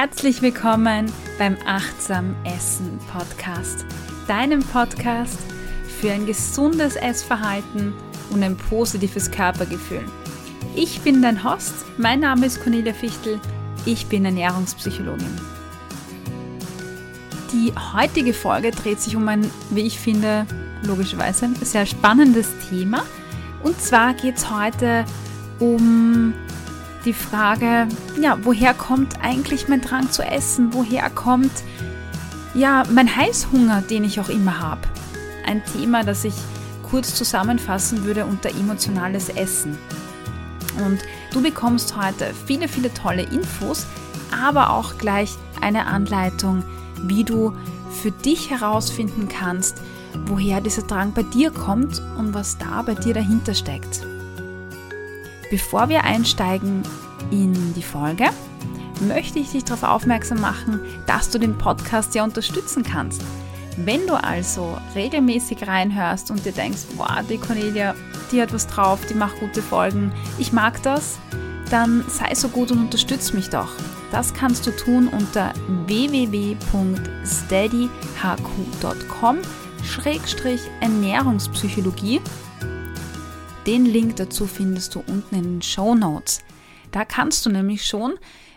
Herzlich willkommen beim Achtsam Essen Podcast, deinem Podcast für ein gesundes Essverhalten und ein positives Körpergefühl. Ich bin dein Host, mein Name ist Cornelia Fichtel, ich bin Ernährungspsychologin. Die heutige Folge dreht sich um ein, wie ich finde, logischerweise sehr spannendes Thema. Und zwar geht es heute um die Frage, ja, woher kommt eigentlich mein Drang zu essen? Woher kommt ja mein Heißhunger, den ich auch immer habe? Ein Thema, das ich kurz zusammenfassen würde unter emotionales Essen. Und du bekommst heute viele, viele tolle Infos, aber auch gleich eine Anleitung, wie du für dich herausfinden kannst, woher dieser Drang bei dir kommt und was da bei dir dahinter steckt. Bevor wir einsteigen in die Folge, möchte ich dich darauf aufmerksam machen, dass du den Podcast ja unterstützen kannst. Wenn du also regelmäßig reinhörst und dir denkst, boah, die Cornelia, die hat was drauf, die macht gute Folgen, ich mag das, dann sei so gut und unterstütze mich doch. Das kannst du tun unter www.steadyhq.com Ernährungspsychologie den Link dazu findest du unten in den Show Notes. Da kannst du nämlich schon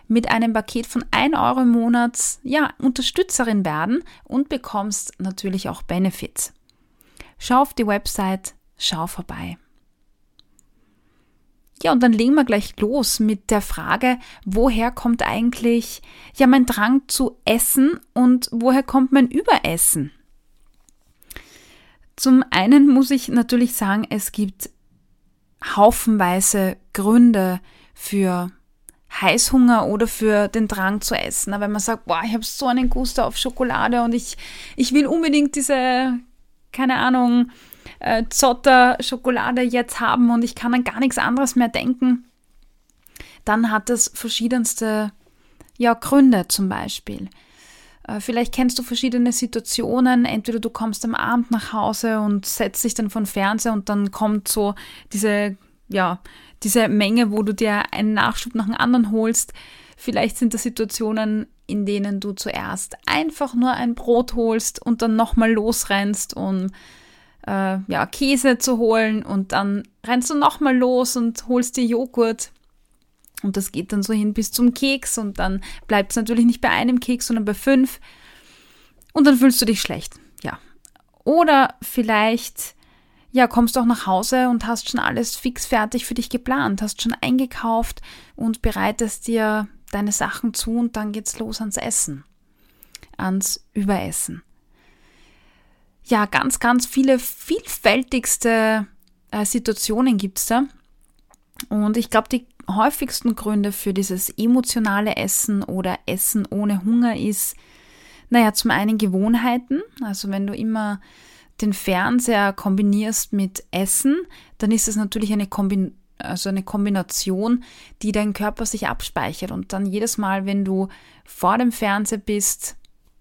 mit einem Paket von 1 Euro im Monat ja, Unterstützerin werden und bekommst natürlich auch Benefits. Schau auf die Website, schau vorbei. Ja, und dann legen wir gleich los mit der Frage, woher kommt eigentlich ja mein Drang zu essen und woher kommt mein Überessen? Zum einen muss ich natürlich sagen, es gibt haufenweise Gründe für Heißhunger oder für den Drang zu essen. Aber wenn man sagt, boah, ich habe so einen Guster auf Schokolade und ich, ich will unbedingt diese, keine Ahnung, äh, Zotter-Schokolade jetzt haben und ich kann an gar nichts anderes mehr denken, dann hat das verschiedenste ja, Gründe zum Beispiel. Äh, vielleicht kennst du verschiedene Situationen. Entweder du kommst am Abend nach Hause und setzt dich dann von Fernseher und dann kommt so diese, ja, diese Menge, wo du dir einen Nachschub nach dem anderen holst. Vielleicht sind das Situationen, in denen du zuerst einfach nur ein Brot holst und dann nochmal losrennst, um äh, ja, Käse zu holen und dann rennst du nochmal los und holst dir Joghurt und das geht dann so hin bis zum Keks und dann bleibt es natürlich nicht bei einem Keks, sondern bei fünf. Und dann fühlst du dich schlecht. Ja. Oder vielleicht, ja, kommst du auch nach Hause und hast schon alles fix fertig für dich geplant, hast schon eingekauft und bereitest dir deine Sachen zu und dann geht's los ans Essen. Ans Überessen. Ja, ganz, ganz viele vielfältigste äh, Situationen gibt's da. Und ich glaube, die häufigsten Gründe für dieses emotionale Essen oder Essen ohne Hunger ist, naja, zum einen Gewohnheiten. Also wenn du immer den Fernseher kombinierst mit Essen, dann ist es natürlich eine, Kombin also eine Kombination, die dein Körper sich abspeichert. Und dann jedes Mal, wenn du vor dem Fernseher bist,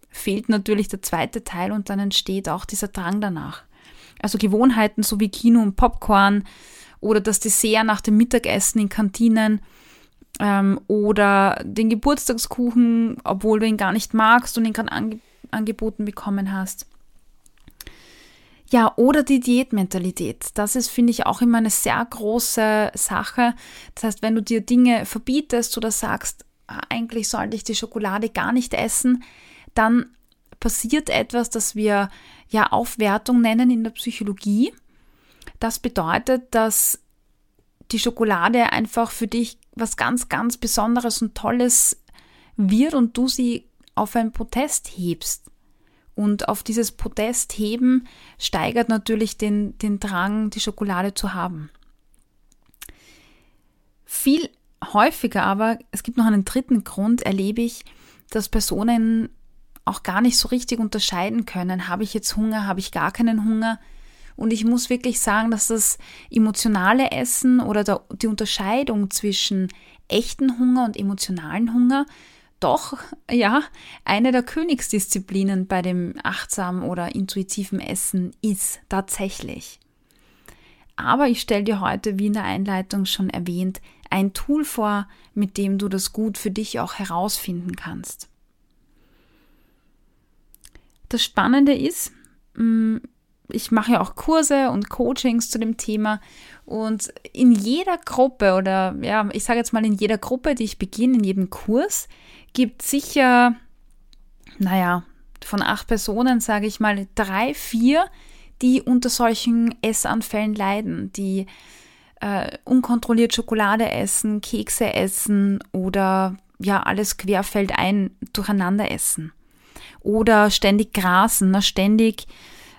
fehlt natürlich der zweite Teil und dann entsteht auch dieser Drang danach. Also Gewohnheiten so wie Kino und Popcorn, oder das Dessert nach dem Mittagessen in Kantinen ähm, oder den Geburtstagskuchen, obwohl du ihn gar nicht magst und ihn gerade ange angeboten bekommen hast. Ja, oder die Diätmentalität. Das ist, finde ich, auch immer eine sehr große Sache. Das heißt, wenn du dir Dinge verbietest oder sagst, ah, eigentlich sollte ich die Schokolade gar nicht essen, dann passiert etwas, das wir ja Aufwertung nennen in der Psychologie. Das bedeutet, dass die Schokolade einfach für dich was ganz, ganz Besonderes und Tolles wird und du sie auf ein Protest hebst. Und auf dieses Protest heben steigert natürlich den, den Drang, die Schokolade zu haben. Viel häufiger aber, es gibt noch einen dritten Grund, erlebe ich, dass Personen auch gar nicht so richtig unterscheiden können, habe ich jetzt Hunger, habe ich gar keinen Hunger, und ich muss wirklich sagen, dass das emotionale Essen oder der, die Unterscheidung zwischen echten Hunger und emotionalen Hunger doch, ja, eine der Königsdisziplinen bei dem achtsamen oder intuitiven Essen ist tatsächlich. Aber ich stelle dir heute, wie in der Einleitung schon erwähnt, ein Tool vor, mit dem du das gut für dich auch herausfinden kannst. Das Spannende ist, mm, ich mache ja auch Kurse und Coachings zu dem Thema und in jeder Gruppe oder ja, ich sage jetzt mal in jeder Gruppe, die ich beginne, in jedem Kurs, gibt sicher, naja, von acht Personen, sage ich mal, drei, vier, die unter solchen Essanfällen leiden, die äh, unkontrolliert Schokolade essen, Kekse essen oder ja, alles querfeldein durcheinander essen. Oder ständig grasen, ne, ständig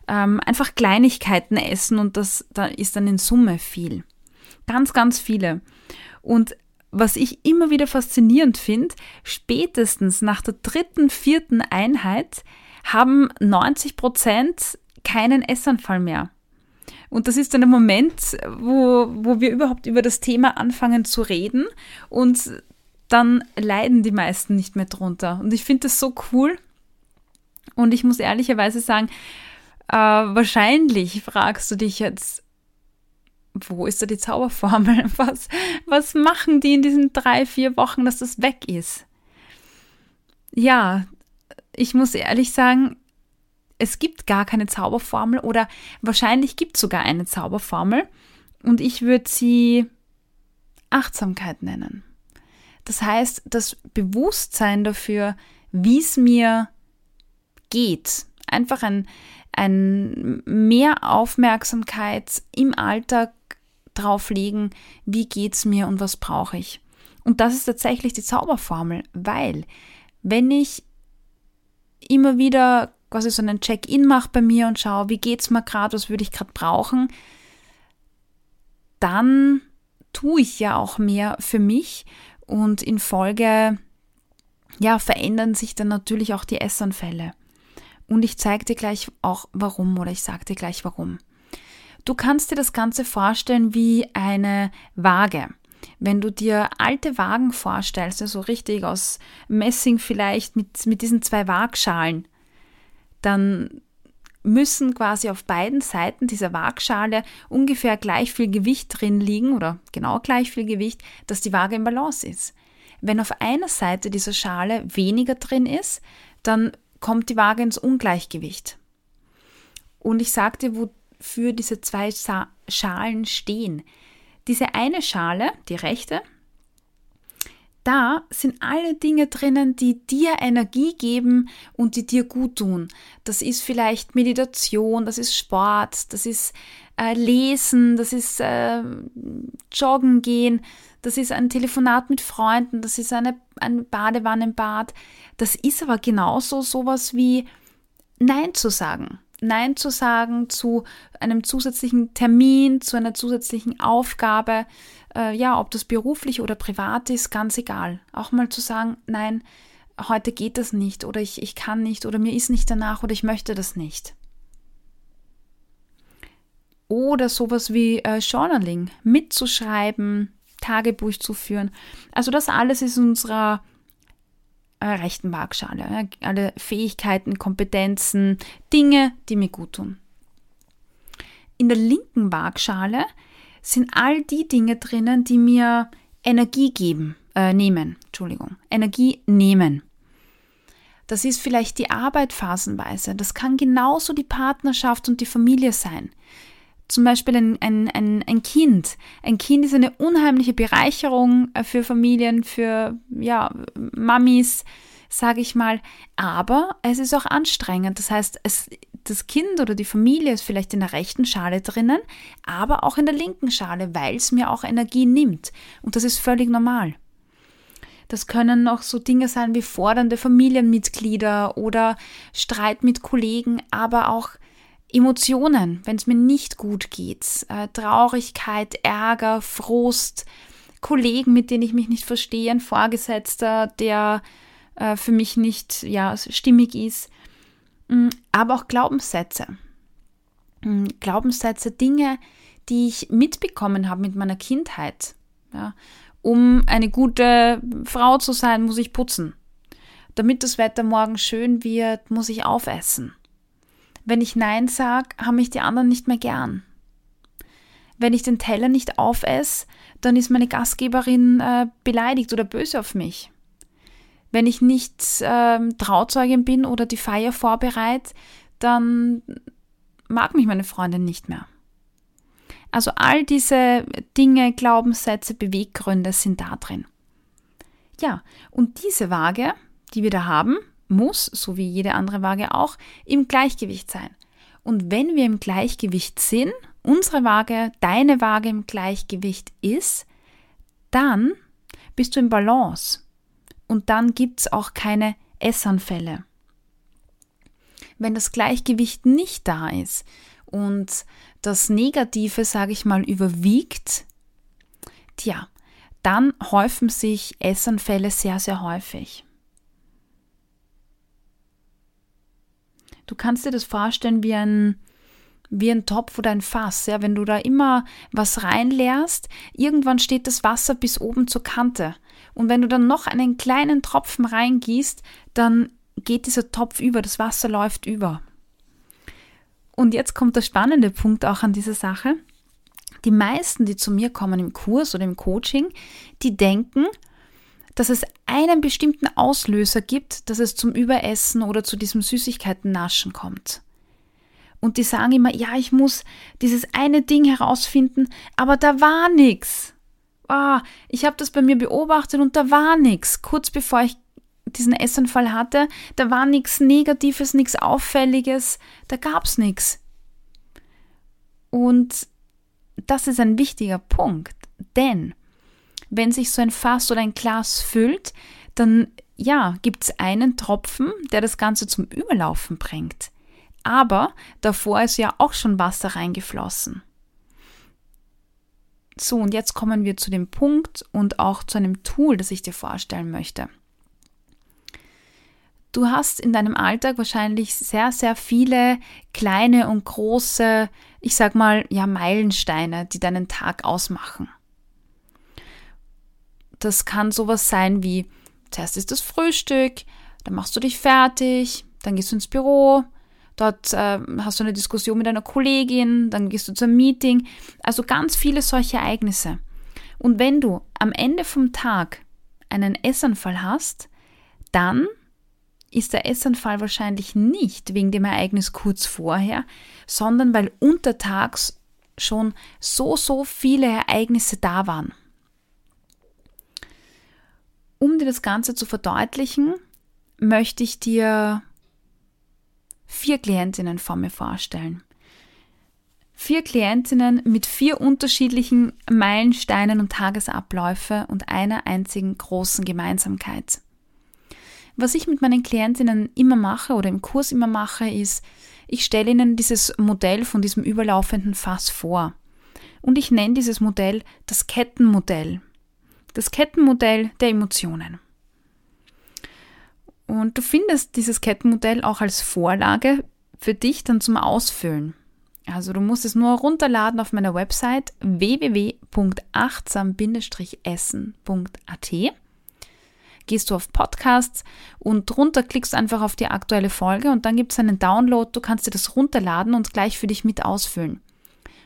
ähm, einfach Kleinigkeiten essen und das da ist dann in Summe viel. Ganz, ganz viele. Und was ich immer wieder faszinierend finde, spätestens nach der dritten, vierten Einheit haben 90 Prozent keinen Essanfall mehr. Und das ist dann der Moment, wo, wo wir überhaupt über das Thema anfangen zu reden und dann leiden die meisten nicht mehr drunter. Und ich finde das so cool. Und ich muss ehrlicherweise sagen, äh, wahrscheinlich fragst du dich jetzt, wo ist da die Zauberformel? Was, was machen die in diesen drei, vier Wochen, dass das weg ist? Ja, ich muss ehrlich sagen, es gibt gar keine Zauberformel oder wahrscheinlich gibt es sogar eine Zauberformel und ich würde sie Achtsamkeit nennen. Das heißt, das Bewusstsein dafür, wie es mir geht. Einfach ein, ein mehr Aufmerksamkeit im Alltag drauf legen, wie geht's mir und was brauche ich. Und das ist tatsächlich die Zauberformel, weil wenn ich immer wieder quasi so einen Check-in mache bei mir und schaue, wie geht's mir gerade, was würde ich gerade brauchen, dann tue ich ja auch mehr für mich und in Folge ja verändern sich dann natürlich auch die Essanfälle. Und ich zeige dir gleich auch warum oder ich sage dir gleich warum. Du kannst dir das Ganze vorstellen wie eine Waage. Wenn du dir alte Wagen vorstellst, so also richtig aus Messing vielleicht mit, mit diesen zwei Waagschalen, dann müssen quasi auf beiden Seiten dieser Waagschale ungefähr gleich viel Gewicht drin liegen oder genau gleich viel Gewicht, dass die Waage im Balance ist. Wenn auf einer Seite dieser Schale weniger drin ist, dann kommt die Waage ins Ungleichgewicht. Und ich sagte, wofür diese zwei Schalen stehen. Diese eine Schale, die rechte, da sind alle Dinge drinnen, die dir Energie geben und die dir gut tun. Das ist vielleicht Meditation, das ist Sport, das ist äh, Lesen, das ist äh, Joggen gehen, das ist ein Telefonat mit Freunden, das ist eine, eine Badewanne im Bad. Das ist aber genauso sowas wie Nein zu sagen. Nein zu sagen zu einem zusätzlichen Termin, zu einer zusätzlichen Aufgabe, äh, ja, ob das beruflich oder privat ist, ganz egal. Auch mal zu sagen, nein, heute geht das nicht oder ich, ich kann nicht oder mir ist nicht danach oder ich möchte das nicht. Oder sowas wie äh, Journaling, mitzuschreiben, Tagebuch zu führen. Also das alles ist unserer äh, rechten Waagschale. Alle Fähigkeiten, Kompetenzen, Dinge, die mir gut tun. In der linken Waagschale sind all die Dinge drinnen, die mir Energie geben, äh, nehmen, Entschuldigung, Energie nehmen. Das ist vielleicht die Arbeit phasenweise. Das kann genauso die Partnerschaft und die Familie sein. Zum Beispiel ein, ein, ein, ein Kind. Ein Kind ist eine unheimliche Bereicherung äh, für Familien, für ja, Mamis, sage ich mal. Aber es ist auch anstrengend. Das heißt, es, das Kind oder die Familie ist vielleicht in der rechten Schale drinnen, aber auch in der linken Schale, weil es mir auch Energie nimmt. Und das ist völlig normal. Das können auch so Dinge sein wie fordernde Familienmitglieder oder Streit mit Kollegen, aber auch Emotionen, wenn es mir nicht gut geht, äh, Traurigkeit, Ärger, Frust, Kollegen, mit denen ich mich nicht verstehe, ein Vorgesetzter, der äh, für mich nicht ja, stimmig ist, mm, aber auch Glaubenssätze. Mm, Glaubenssätze, Dinge, die ich mitbekommen habe mit meiner Kindheit. Ja. Um eine gute Frau zu sein, muss ich putzen. Damit das Wetter morgen schön wird, muss ich aufessen. Wenn ich Nein sage, haben mich die anderen nicht mehr gern. Wenn ich den Teller nicht aufesse, dann ist meine Gastgeberin äh, beleidigt oder böse auf mich. Wenn ich nicht ähm, Trauzeugin bin oder die Feier vorbereite, dann mag mich meine Freundin nicht mehr. Also all diese Dinge, Glaubenssätze, Beweggründe sind da drin. Ja, und diese Waage, die wir da haben, muss, so wie jede andere Waage auch, im Gleichgewicht sein. Und wenn wir im Gleichgewicht sind, unsere Waage, deine Waage im Gleichgewicht ist, dann bist du im Balance. Und dann gibt es auch keine Essanfälle. Wenn das Gleichgewicht nicht da ist und das Negative, sage ich mal, überwiegt, tja, dann häufen sich Essanfälle sehr, sehr häufig. Du kannst dir das vorstellen wie ein, wie ein Topf oder ein Fass. Ja? Wenn du da immer was reinleerst, irgendwann steht das Wasser bis oben zur Kante. Und wenn du dann noch einen kleinen Tropfen reingießt, dann geht dieser Topf über, das Wasser läuft über. Und jetzt kommt der spannende Punkt auch an dieser Sache. Die meisten, die zu mir kommen im Kurs oder im Coaching, die denken, dass es einen bestimmten Auslöser gibt, dass es zum Überessen oder zu diesem Süßigkeiten-Naschen kommt. Und die sagen immer, ja, ich muss dieses eine Ding herausfinden, aber da war nichts. Ah, ich habe das bei mir beobachtet und da war nichts. Kurz bevor ich diesen Essanfall hatte, da war nichts Negatives, nichts Auffälliges, da gab es nichts. Und das ist ein wichtiger Punkt, denn wenn sich so ein Fass oder ein Glas füllt, dann ja, gibt es einen Tropfen, der das Ganze zum Überlaufen bringt. Aber davor ist ja auch schon Wasser reingeflossen. So, und jetzt kommen wir zu dem Punkt und auch zu einem Tool, das ich dir vorstellen möchte. Du hast in deinem Alltag wahrscheinlich sehr, sehr viele kleine und große, ich sag mal, ja, Meilensteine, die deinen Tag ausmachen. Das kann sowas sein wie, zuerst ist das Frühstück, dann machst du dich fertig, dann gehst du ins Büro, dort äh, hast du eine Diskussion mit einer Kollegin, dann gehst du zum Meeting. Also ganz viele solche Ereignisse. Und wenn du am Ende vom Tag einen Essanfall hast, dann ist der Essanfall wahrscheinlich nicht wegen dem Ereignis kurz vorher, sondern weil untertags schon so, so viele Ereignisse da waren. Um dir das Ganze zu verdeutlichen, möchte ich dir vier Klientinnen vor mir vorstellen. Vier Klientinnen mit vier unterschiedlichen Meilensteinen und Tagesabläufe und einer einzigen großen Gemeinsamkeit. Was ich mit meinen Klientinnen immer mache oder im Kurs immer mache, ist, ich stelle ihnen dieses Modell von diesem überlaufenden Fass vor. Und ich nenne dieses Modell das Kettenmodell das Kettenmodell der Emotionen. Und du findest dieses Kettenmodell auch als Vorlage für dich dann zum Ausfüllen. Also du musst es nur runterladen auf meiner Website www.achtsam-essen.at. Gehst du auf Podcasts und drunter klickst einfach auf die aktuelle Folge und dann gibt es einen Download. Du kannst dir das runterladen und gleich für dich mit ausfüllen.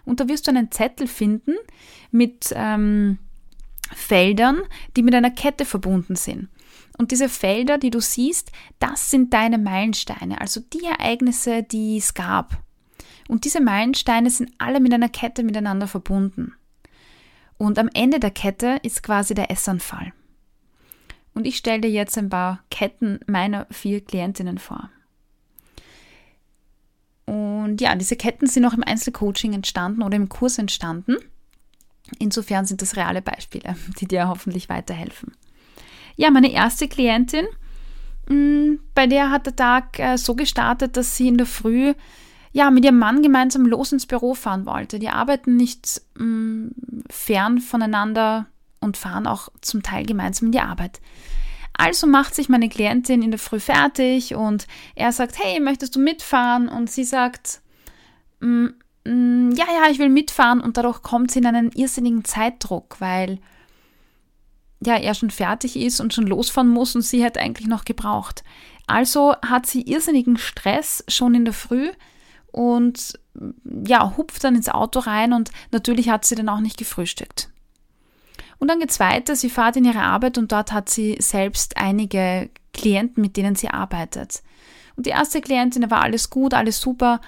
Und da wirst du einen Zettel finden mit ähm, Feldern, die mit einer Kette verbunden sind. Und diese Felder, die du siehst, das sind deine Meilensteine, also die Ereignisse, die es gab. Und diese Meilensteine sind alle mit einer Kette miteinander verbunden. Und am Ende der Kette ist quasi der Essanfall. Und ich stelle dir jetzt ein paar Ketten meiner vier Klientinnen vor. Und ja, diese Ketten sind auch im Einzelcoaching entstanden oder im Kurs entstanden. Insofern sind das reale Beispiele, die dir hoffentlich weiterhelfen. Ja, meine erste Klientin, mm, bei der hat der Tag äh, so gestartet, dass sie in der Früh ja, mit ihrem Mann gemeinsam los ins Büro fahren wollte. Die arbeiten nicht mh, mm, fern voneinander und fahren auch zum Teil gemeinsam in die Arbeit. Also macht sich meine Klientin in der Früh fertig und er sagt, hey, möchtest du mitfahren? Und sie sagt, mm, ja, ja, ich will mitfahren und dadurch kommt sie in einen irrsinnigen Zeitdruck, weil ja, er schon fertig ist und schon losfahren muss und sie hat eigentlich noch gebraucht. Also hat sie irrsinnigen Stress schon in der Früh und ja, hupft dann ins Auto rein und natürlich hat sie dann auch nicht gefrühstückt. Und dann geht's weiter, sie fährt in ihre Arbeit und dort hat sie selbst einige Klienten, mit denen sie arbeitet. Und die erste Klientin, da war alles gut, alles super.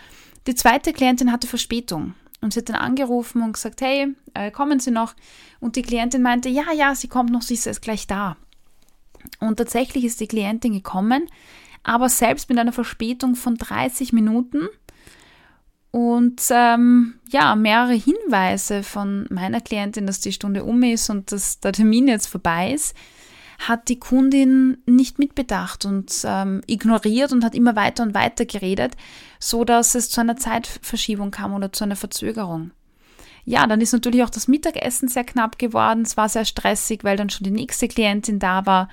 Die zweite Klientin hatte Verspätung. Und sie hat dann angerufen und gesagt, hey, äh, kommen Sie noch? Und die Klientin meinte, ja, ja, sie kommt noch, sie ist gleich da. Und tatsächlich ist die Klientin gekommen, aber selbst mit einer Verspätung von 30 Minuten und ähm, ja, mehrere Hinweise von meiner Klientin, dass die Stunde um ist und dass der Termin jetzt vorbei ist, hat die Kundin nicht mitbedacht und ähm, ignoriert und hat immer weiter und weiter geredet, so dass es zu einer Zeitverschiebung kam oder zu einer Verzögerung. Ja, dann ist natürlich auch das Mittagessen sehr knapp geworden. Es war sehr stressig, weil dann schon die nächste Klientin da war.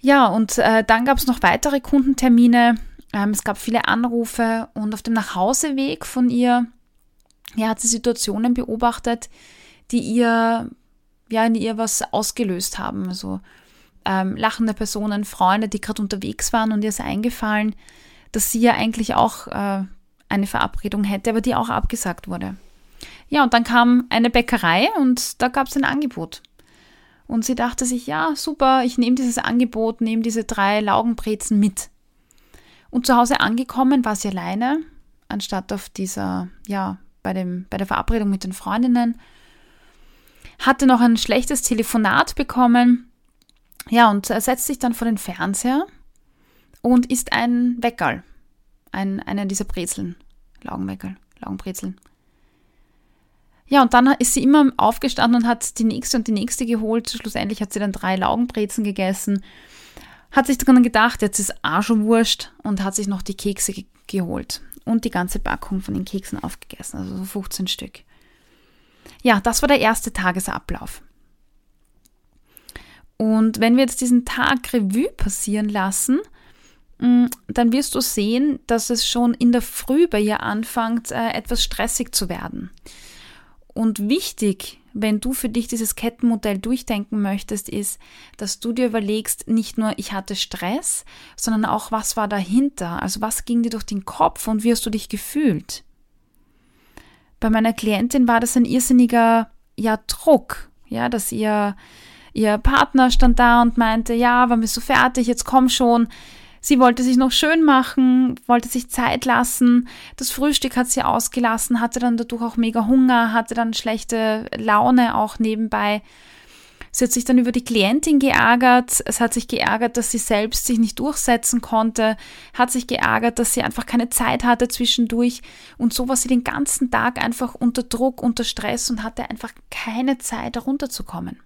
Ja, und äh, dann gab es noch weitere Kundentermine. Ähm, es gab viele Anrufe und auf dem Nachhauseweg von ihr ja, hat sie Situationen beobachtet, die ihr ja in ihr was ausgelöst haben. Also ähm, lachende Personen, Freunde, die gerade unterwegs waren und ihr ist eingefallen, dass sie ja eigentlich auch äh, eine Verabredung hätte, aber die auch abgesagt wurde. Ja, und dann kam eine Bäckerei und da gab es ein Angebot. Und sie dachte sich, ja, super, ich nehme dieses Angebot, nehme diese drei Laugenbrezen mit. Und zu Hause angekommen war sie alleine, anstatt auf dieser, ja, bei, dem, bei der Verabredung mit den Freundinnen. Hatte noch ein schlechtes Telefonat bekommen. Ja, und er setzt sich dann vor den Fernseher und isst ein Weckerl. Ein, eine dieser Brezeln. Laugenweckerl, Laugenbrezeln. Ja, und dann ist sie immer aufgestanden und hat die nächste und die nächste geholt. Schlussendlich hat sie dann drei Laugenbrezen gegessen hat sich dann gedacht, jetzt ist auch schon wurscht und hat sich noch die Kekse ge geholt und die ganze Packung von den Keksen aufgegessen, also so 15 Stück. Ja, das war der erste Tagesablauf. Und wenn wir jetzt diesen Tag Revue passieren lassen, mm, dann wirst du sehen, dass es schon in der Früh bei ihr anfängt, äh, etwas stressig zu werden. Und wichtig wenn du für dich dieses Kettenmodell durchdenken möchtest, ist, dass du dir überlegst, nicht nur ich hatte Stress, sondern auch was war dahinter, also was ging dir durch den Kopf und wie hast du dich gefühlt. Bei meiner Klientin war das ein irrsinniger ja, Druck, ja, dass ihr, ihr Partner stand da und meinte, ja, wann bist du fertig, jetzt komm schon, Sie wollte sich noch schön machen, wollte sich Zeit lassen. Das Frühstück hat sie ausgelassen, hatte dann dadurch auch mega Hunger, hatte dann schlechte Laune auch nebenbei. Sie hat sich dann über die Klientin geärgert. Es hat sich geärgert, dass sie selbst sich nicht durchsetzen konnte. Hat sich geärgert, dass sie einfach keine Zeit hatte zwischendurch. Und so war sie den ganzen Tag einfach unter Druck, unter Stress und hatte einfach keine Zeit, herunterzukommen.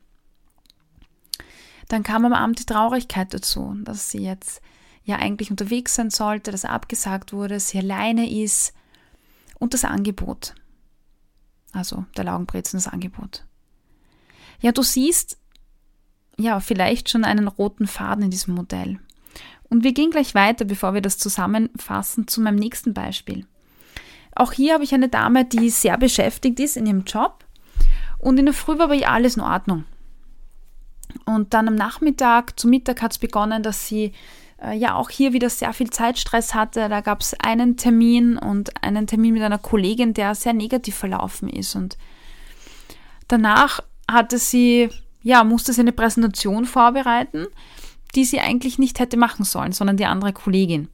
Dann kam am Abend die Traurigkeit dazu, dass sie jetzt ja eigentlich unterwegs sein sollte, dass abgesagt wurde, sie alleine ist und das Angebot. Also der Laugenbrezen, das Angebot. Ja, du siehst ja vielleicht schon einen roten Faden in diesem Modell. Und wir gehen gleich weiter, bevor wir das zusammenfassen, zu meinem nächsten Beispiel. Auch hier habe ich eine Dame, die sehr beschäftigt ist in ihrem Job und in der Früh war bei ihr alles in Ordnung. Und dann am Nachmittag, zu Mittag hat es begonnen, dass sie äh, ja auch hier wieder sehr viel Zeitstress hatte. Da gab es einen Termin und einen Termin mit einer Kollegin, der sehr negativ verlaufen ist. Und danach hatte sie, ja, musste sie eine Präsentation vorbereiten, die sie eigentlich nicht hätte machen sollen, sondern die andere Kollegin.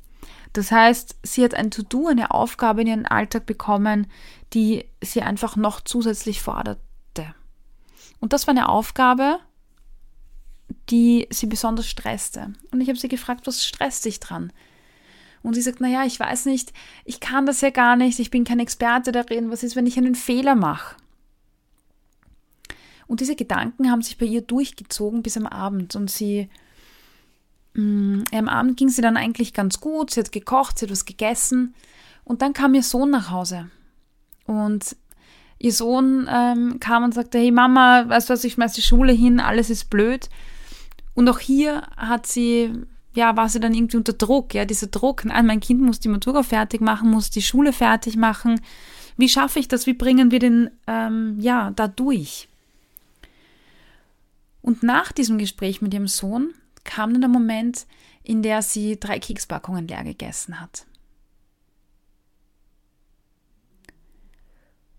Das heißt, sie hat ein To-Do, eine Aufgabe in ihren Alltag bekommen, die sie einfach noch zusätzlich forderte. Und das war eine Aufgabe, die sie besonders stresste. Und ich habe sie gefragt, was stresst dich dran? Und sie sagt, naja, ich weiß nicht, ich kann das ja gar nicht, ich bin kein Experte darin, was ist, wenn ich einen Fehler mache? Und diese Gedanken haben sich bei ihr durchgezogen bis am Abend und sie, mh, mm, am Abend ging sie dann eigentlich ganz gut, sie hat gekocht, sie hat was gegessen und dann kam ihr Sohn nach Hause und ihr Sohn ähm, kam und sagte, hey Mama, weißt du was, ich schmeiß die Schule hin, alles ist blöd. Und auch hier hat sie, ja, war sie dann irgendwie unter Druck, ja, dieser Druck, nein, mein Kind muss die Matura fertig machen, muss die Schule fertig machen. Wie schaffe ich das? Wie bringen wir den, ähm, ja, da durch? Und nach diesem Gespräch mit ihrem Sohn kam dann der Moment, in der sie drei Kekspackungen leer gegessen hat.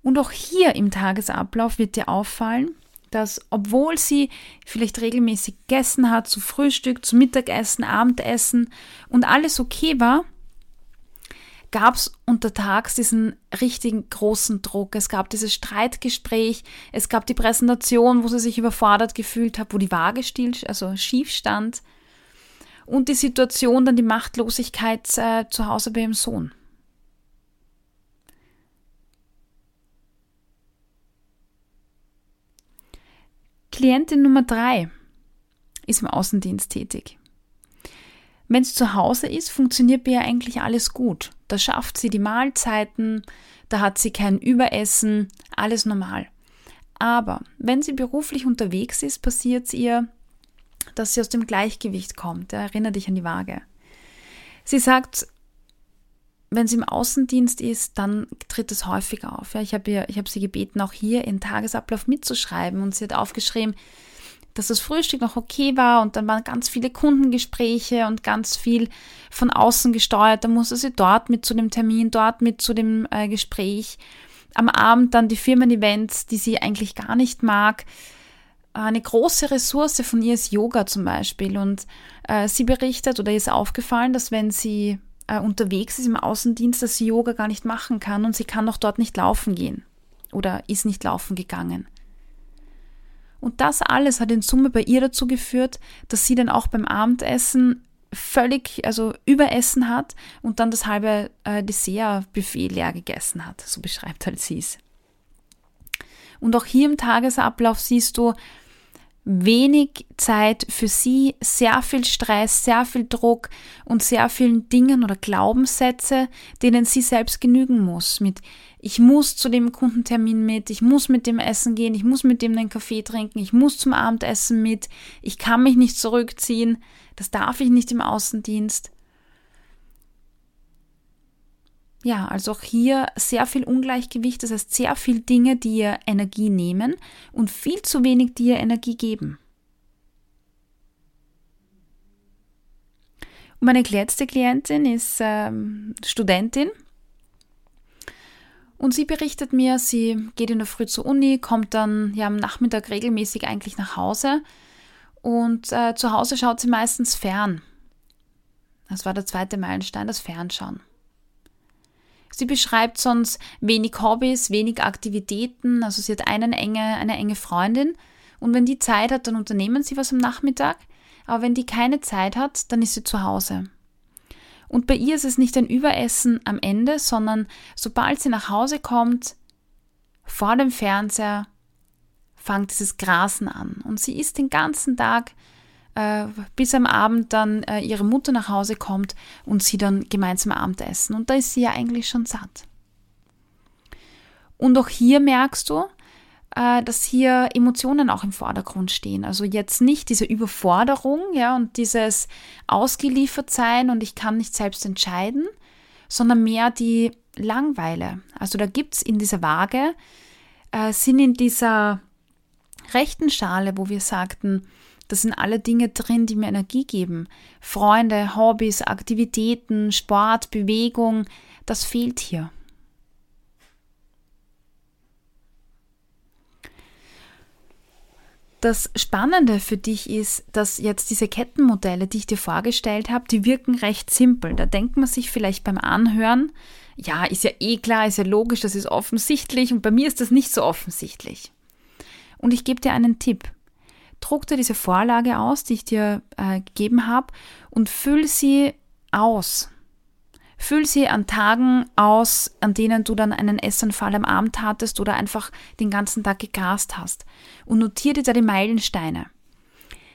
Und auch hier im Tagesablauf wird dir auffallen, dass obwohl sie vielleicht regelmäßig gegessen hat, zu Frühstück, zu Mittagessen, Abendessen und alles okay war, gab es untertags diesen richtigen großen Druck. Es gab dieses Streitgespräch, es gab die Präsentation, wo sie sich überfordert gefühlt hat, wo die Waage still, also schief stand und die Situation, dann die Machtlosigkeit äh, zu Hause bei ihrem Sohn. Klientin Nummer drei ist im Außendienst tätig. Wenn es zu Hause ist, funktioniert bei ihr eigentlich alles gut. Da schafft sie die Mahlzeiten, da hat sie kein Überessen, alles normal. Aber wenn sie beruflich unterwegs ist, passiert es ihr, dass sie aus dem Gleichgewicht kommt. Erinnere dich an die Waage. Sie sagt, wenn sie im Außendienst ist, dann tritt es häufig auf. Ja, ich habe hab sie gebeten, auch hier ihren Tagesablauf mitzuschreiben und sie hat aufgeschrieben, dass das Frühstück noch okay war und dann waren ganz viele Kundengespräche und ganz viel von außen gesteuert. Da musste sie dort mit zu dem Termin, dort mit zu dem äh, Gespräch. Am Abend dann die Firmen-Events, die sie eigentlich gar nicht mag. Eine große Ressource von ihr ist Yoga zum Beispiel und äh, sie berichtet oder ist aufgefallen, dass wenn sie äh, unterwegs ist im Außendienst, dass sie Yoga gar nicht machen kann und sie kann auch dort nicht laufen gehen oder ist nicht laufen gegangen. Und das alles hat in Summe bei ihr dazu geführt, dass sie dann auch beim Abendessen völlig, also überessen hat und dann das halbe äh, Dessertbuffet leer gegessen hat. So beschreibt halt sie es. Und auch hier im Tagesablauf siehst du, wenig Zeit für sie, sehr viel Stress, sehr viel Druck und sehr vielen Dingen oder Glaubenssätze, denen sie selbst genügen muss. Mit ich muss zu dem Kundentermin mit, ich muss mit dem essen gehen, ich muss mit dem einen Kaffee trinken, ich muss zum Abendessen mit, ich kann mich nicht zurückziehen, das darf ich nicht im Außendienst. Ja, also auch hier sehr viel Ungleichgewicht, das heißt sehr viel Dinge, die ihr Energie nehmen und viel zu wenig, die ihr Energie geben. Und meine letzte Klientin ist ähm, Studentin und sie berichtet mir, sie geht in der Früh zur Uni, kommt dann ja am Nachmittag regelmäßig eigentlich nach Hause und äh, zu Hause schaut sie meistens fern. Das war der zweite Meilenstein, das Fernschauen. Sie beschreibt sonst wenig Hobbys, wenig Aktivitäten. Also sie hat einen enge, eine enge Freundin. Und wenn die Zeit hat, dann unternehmen sie was am Nachmittag. Aber wenn die keine Zeit hat, dann ist sie zu Hause. Und bei ihr ist es nicht ein Überessen am Ende, sondern sobald sie nach Hause kommt, vor dem Fernseher, fängt dieses Grasen an. Und sie isst den ganzen Tag äh, bis am Abend dann äh, ihre Mutter nach Hause kommt und sie dann gemeinsam Abendessen. Und da ist sie ja eigentlich schon satt. Und auch hier merkst du, äh, dass hier Emotionen auch im Vordergrund stehen. Also jetzt nicht diese Überforderung, ja, und dieses Ausgeliefertsein und ich kann nicht selbst entscheiden, sondern mehr die Langweile. Also da gibt es in dieser Waage, äh, sind in dieser rechten Schale, wo wir sagten, das sind alle Dinge drin, die mir Energie geben. Freunde, Hobbys, Aktivitäten, Sport, Bewegung, das fehlt hier. Das Spannende für dich ist, dass jetzt diese Kettenmodelle, die ich dir vorgestellt habe, die wirken recht simpel. Da denkt man sich vielleicht beim Anhören, ja, ist ja eh klar, ist ja logisch, das ist offensichtlich und bei mir ist das nicht so offensichtlich. Und ich gebe dir einen Tipp druck dir diese Vorlage aus, die ich dir äh, gegeben habe, und füll sie aus. Füll sie an Tagen aus, an denen du dann einen Essanfall am Abend hattest oder einfach den ganzen Tag gegrast hast. Und notiere dir da die Meilensteine.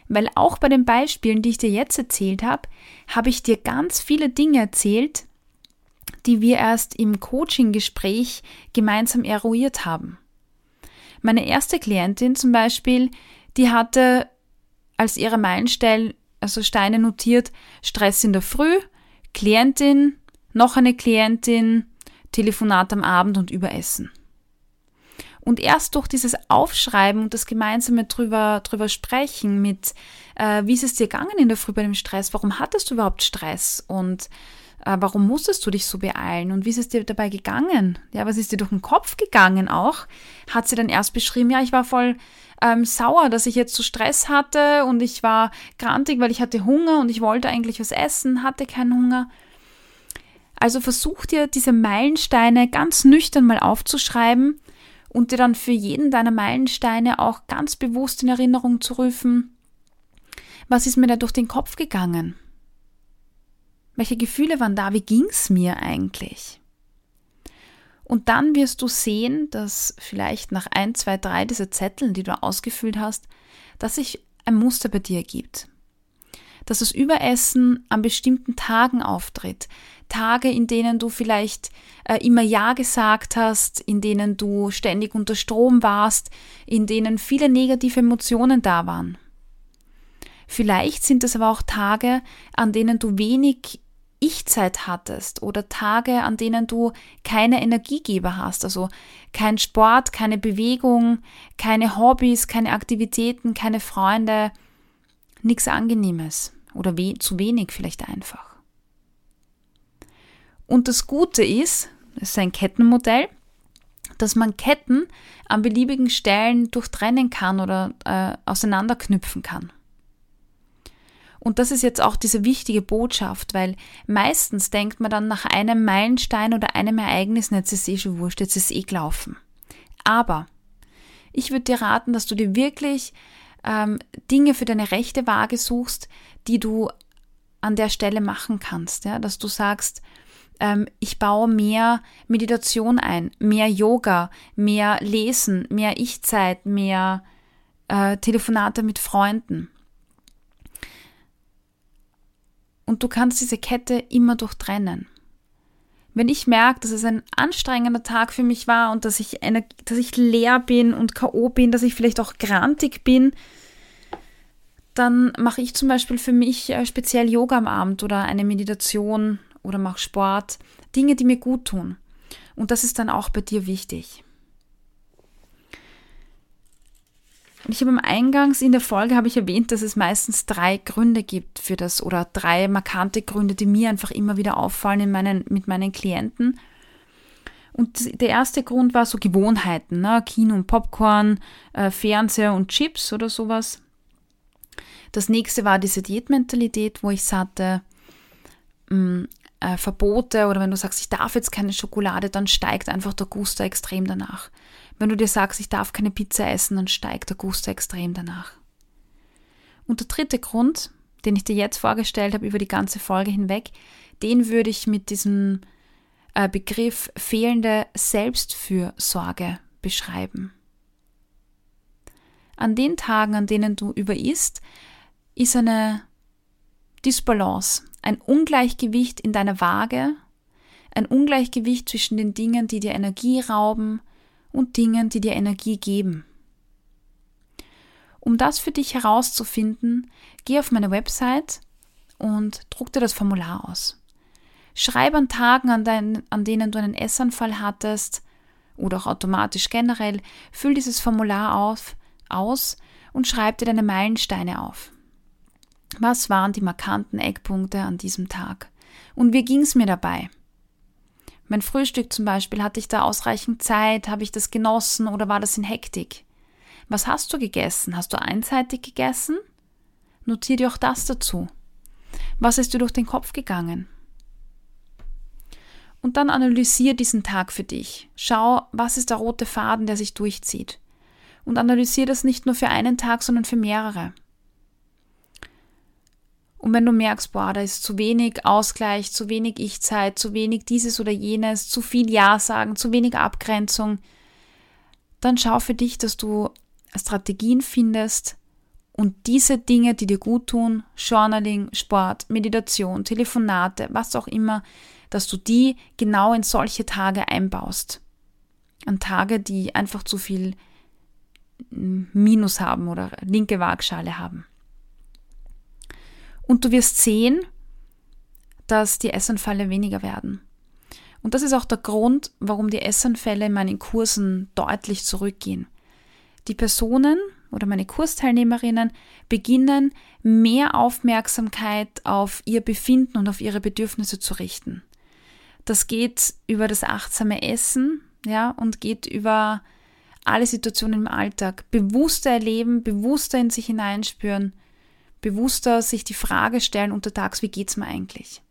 Weil auch bei den Beispielen, die ich dir jetzt erzählt habe, habe ich dir ganz viele Dinge erzählt, die wir erst im Coaching-Gespräch gemeinsam eruiert haben. Meine erste Klientin zum Beispiel, die hatte als ihre Meilensteine, also Steine notiert, Stress in der Früh, Klientin, noch eine Klientin, Telefonat am Abend und Überessen. Und erst durch dieses Aufschreiben und das gemeinsame drüber, drüber sprechen mit, äh, wie ist es dir gegangen in der Früh bei dem Stress? Warum hattest du überhaupt Stress? Und äh, warum musstest du dich so beeilen? Und wie ist es dir dabei gegangen? Ja, was ist dir durch den Kopf gegangen auch? Hat sie dann erst beschrieben, ja, ich war voll ähm, sauer, dass ich jetzt so Stress hatte und ich war grantig, weil ich hatte Hunger und ich wollte eigentlich was essen, hatte keinen Hunger. Also versuch dir diese Meilensteine ganz nüchtern mal aufzuschreiben und dir dann für jeden deiner Meilensteine auch ganz bewusst in Erinnerung zu rufen, was ist mir da durch den Kopf gegangen? Welche Gefühle waren da? Wie ging es mir eigentlich? Und dann wirst du sehen, dass vielleicht nach ein, zwei, drei dieser Zetteln, die du ausgefüllt hast, dass sich ein Muster bei dir ergibt. Dass das Überessen an bestimmten Tagen auftritt, Tage, in denen du vielleicht äh, immer Ja gesagt hast, in denen du ständig unter Strom warst, in denen viele negative Emotionen da waren. Vielleicht sind es aber auch Tage, an denen du wenig Ich-Zeit hattest oder Tage, an denen du keine Energiegeber hast, also kein Sport, keine Bewegung, keine Hobbys, keine Aktivitäten, keine Freunde, nichts Angenehmes oder we zu wenig vielleicht einfach. Und das Gute ist, es ist ein Kettenmodell, dass man Ketten an beliebigen Stellen durchtrennen kann oder äh, auseinanderknüpfen kann. Und das ist jetzt auch diese wichtige Botschaft, weil meistens denkt man dann nach einem Meilenstein oder einem Ereignis, jetzt ist es eh schon wurscht, jetzt ist es eh gelaufen. Aber ich würde dir raten, dass du dir wirklich ähm, Dinge für deine rechte Waage suchst, die du an der Stelle machen kannst. Ja? Dass du sagst, ähm, ich baue mehr Meditation ein, mehr Yoga, mehr Lesen, mehr Ich-Zeit, mehr äh, Telefonate mit Freunden. Und du kannst diese Kette immer durchtrennen. Wenn ich merke, dass es ein anstrengender Tag für mich war und dass ich, eine, dass ich leer bin und K.O. bin, dass ich vielleicht auch grantig bin, dann mache ich zum Beispiel für mich äh, speziell Yoga am Abend oder eine Meditation oder mach Sport, Dinge, die mir gut tun. Und das ist dann auch bei dir wichtig. Ich habe am Eingangs in der Folge habe ich erwähnt, dass es meistens drei Gründe gibt für das oder drei markante Gründe, die mir einfach immer wieder auffallen in meinen, mit meinen Klienten. Und der erste Grund war so Gewohnheiten, ne? Kino und Popcorn, äh, Fernseher und Chips oder sowas. Das nächste war diese Diätmentalität, wo ich sagte, mh, mm, äh, Verbote oder wenn du sagst, ich darf jetzt keine Schokolade, dann steigt einfach der Guster extrem danach. Wenn du dir sagst, ich darf keine Pizza essen, dann steigt der Guster extrem danach. Und der dritte Grund, den ich dir jetzt vorgestellt habe über die ganze Folge hinweg, den würde ich mit diesem äh, Begriff fehlende Selbstfürsorge beschreiben. An den Tagen, an denen du überisst, ist eine Disbalance, ein Ungleichgewicht in deiner Waage, ein Ungleichgewicht zwischen den Dingen, die dir Energie rauben und Dingen, die dir Energie geben. Um das für dich herauszufinden, geh auf meine Website und druck dir das Formular aus. Schreib an Tagen, an, dein, an denen du einen Essanfall hattest oder auch automatisch generell, füll dieses Formular auf, aus und schreib dir deine Meilensteine auf. Was waren die markanten Eckpunkte an diesem Tag? Und wie ging es mir dabei? Mein Frühstück zum Beispiel, hatte ich da ausreichend Zeit? Habe ich das genossen oder war das in Hektik? Was hast du gegessen? Hast du einseitig gegessen? Notier dir auch das dazu. Was ist dir durch den Kopf gegangen? Und dann analysier diesen Tag für dich. Schau, was ist der rote Faden, der sich durchzieht. Und analysier das nicht nur für einen Tag, sondern für mehrere. Und wenn du merkst, boah, da ist zu wenig Ausgleich, zu wenig Ich-Zeit, zu wenig dieses oder jenes, zu viel Ja sagen, zu wenig Abgrenzung, dann schau für dich, dass du Strategien findest und diese Dinge, die dir gut tun, Journaling, Sport, Meditation, Telefonate, was auch immer, dass du die genau in solche Tage einbaust. An Tage, die einfach zu viel Minus haben oder linke Waagschale haben. Und du wirst sehen, dass die Essanfälle weniger werden. Und das ist auch der Grund, warum die Essanfälle in meinen Kursen deutlich zurückgehen. Die Personen oder meine Kursteilnehmerinnen beginnen mehr Aufmerksamkeit auf ihr Befinden und auf ihre Bedürfnisse zu richten. Das geht über das achtsame Essen, ja, und geht über alle Situationen im Alltag. Bewusster erleben, bewusster in sich hineinspüren, bewusster sich die Frage stellen untertags, wie geht's mir eigentlich?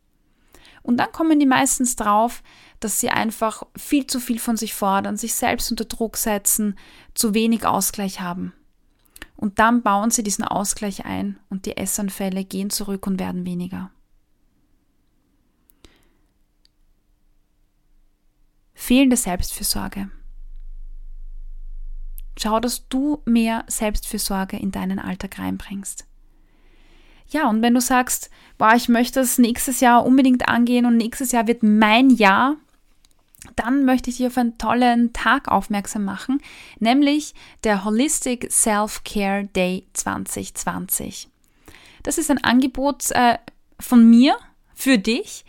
Und dann kommen die meistens drauf, dass sie einfach viel zu viel von sich fordern, sich selbst unter Druck setzen, zu wenig Ausgleich haben. Und dann bauen sie diesen Ausgleich ein und die Essanfälle gehen zurück und werden weniger. Fehlende Selbstfürsorge. Schau, dass du mehr Selbstfürsorge in deinen Alltag reinbringst. Ja, und wenn du sagst, boah, ich möchte das nächstes Jahr unbedingt angehen und nächstes Jahr wird mein Jahr, dann möchte ich dich auf einen tollen Tag aufmerksam machen, nämlich der Holistic Self-Care Day 2020. Das ist ein Angebot äh, von mir für dich,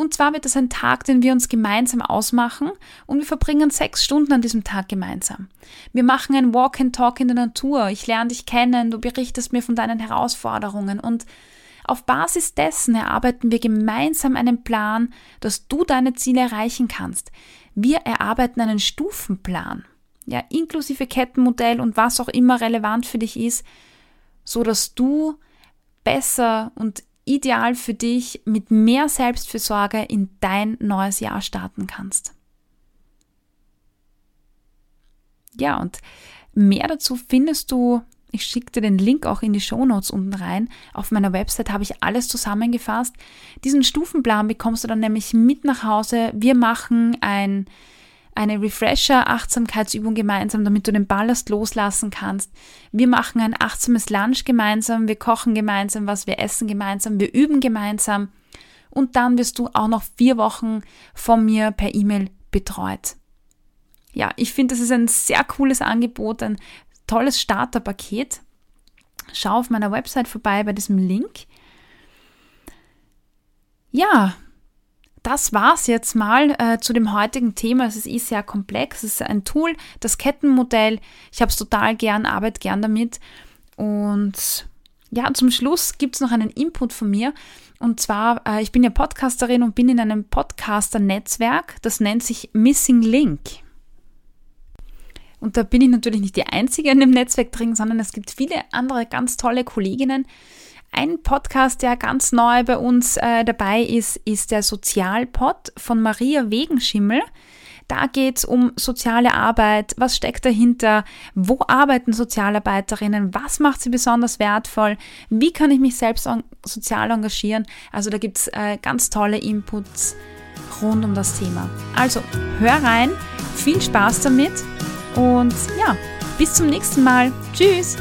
und zwar wird es ein Tag, den wir uns gemeinsam ausmachen und wir verbringen sechs Stunden an diesem Tag gemeinsam. Wir machen ein Walk and Talk in der Natur. Ich lerne dich kennen, du berichtest mir von deinen Herausforderungen und auf Basis dessen erarbeiten wir gemeinsam einen Plan, dass du deine Ziele erreichen kannst. Wir erarbeiten einen Stufenplan, ja, inklusive Kettenmodell und was auch immer relevant für dich ist, so dass du besser und ideal für dich mit mehr Selbstfürsorge in dein neues Jahr starten kannst. Ja, und mehr dazu findest du, ich schicke dir den Link auch in die Shownotes unten rein. Auf meiner Website habe ich alles zusammengefasst. Diesen Stufenplan bekommst du dann nämlich mit nach Hause. Wir machen ein eine Refresher-Achtsamkeitsübung gemeinsam, damit du den Ballast loslassen kannst. Wir machen ein achtsames Lunch gemeinsam, wir kochen gemeinsam was, wir essen gemeinsam, wir üben gemeinsam und dann wirst du auch noch vier Wochen von mir per E-Mail betreut. Ja, ich finde, das ist ein sehr cooles Angebot, ein tolles Starterpaket. Schau auf meiner Website vorbei bei diesem Link. Ja, das war's jetzt mal äh, zu dem heutigen Thema. Es ist sehr komplex. Es ist ein Tool, das Kettenmodell. Ich habe es total gern, arbeite gern damit. Und ja, zum Schluss gibt es noch einen Input von mir. Und zwar, äh, ich bin ja Podcasterin und bin in einem Podcaster-Netzwerk. Das nennt sich Missing Link. Und da bin ich natürlich nicht die Einzige in dem Netzwerk drin, sondern es gibt viele andere ganz tolle Kolleginnen, ein Podcast, der ganz neu bei uns äh, dabei ist, ist der Sozialpod von Maria Wegenschimmel. Da geht es um soziale Arbeit, was steckt dahinter, wo arbeiten Sozialarbeiterinnen, was macht sie besonders wertvoll, wie kann ich mich selbst sozial engagieren. Also da gibt es äh, ganz tolle Inputs rund um das Thema. Also hör rein, viel Spaß damit und ja, bis zum nächsten Mal. Tschüss!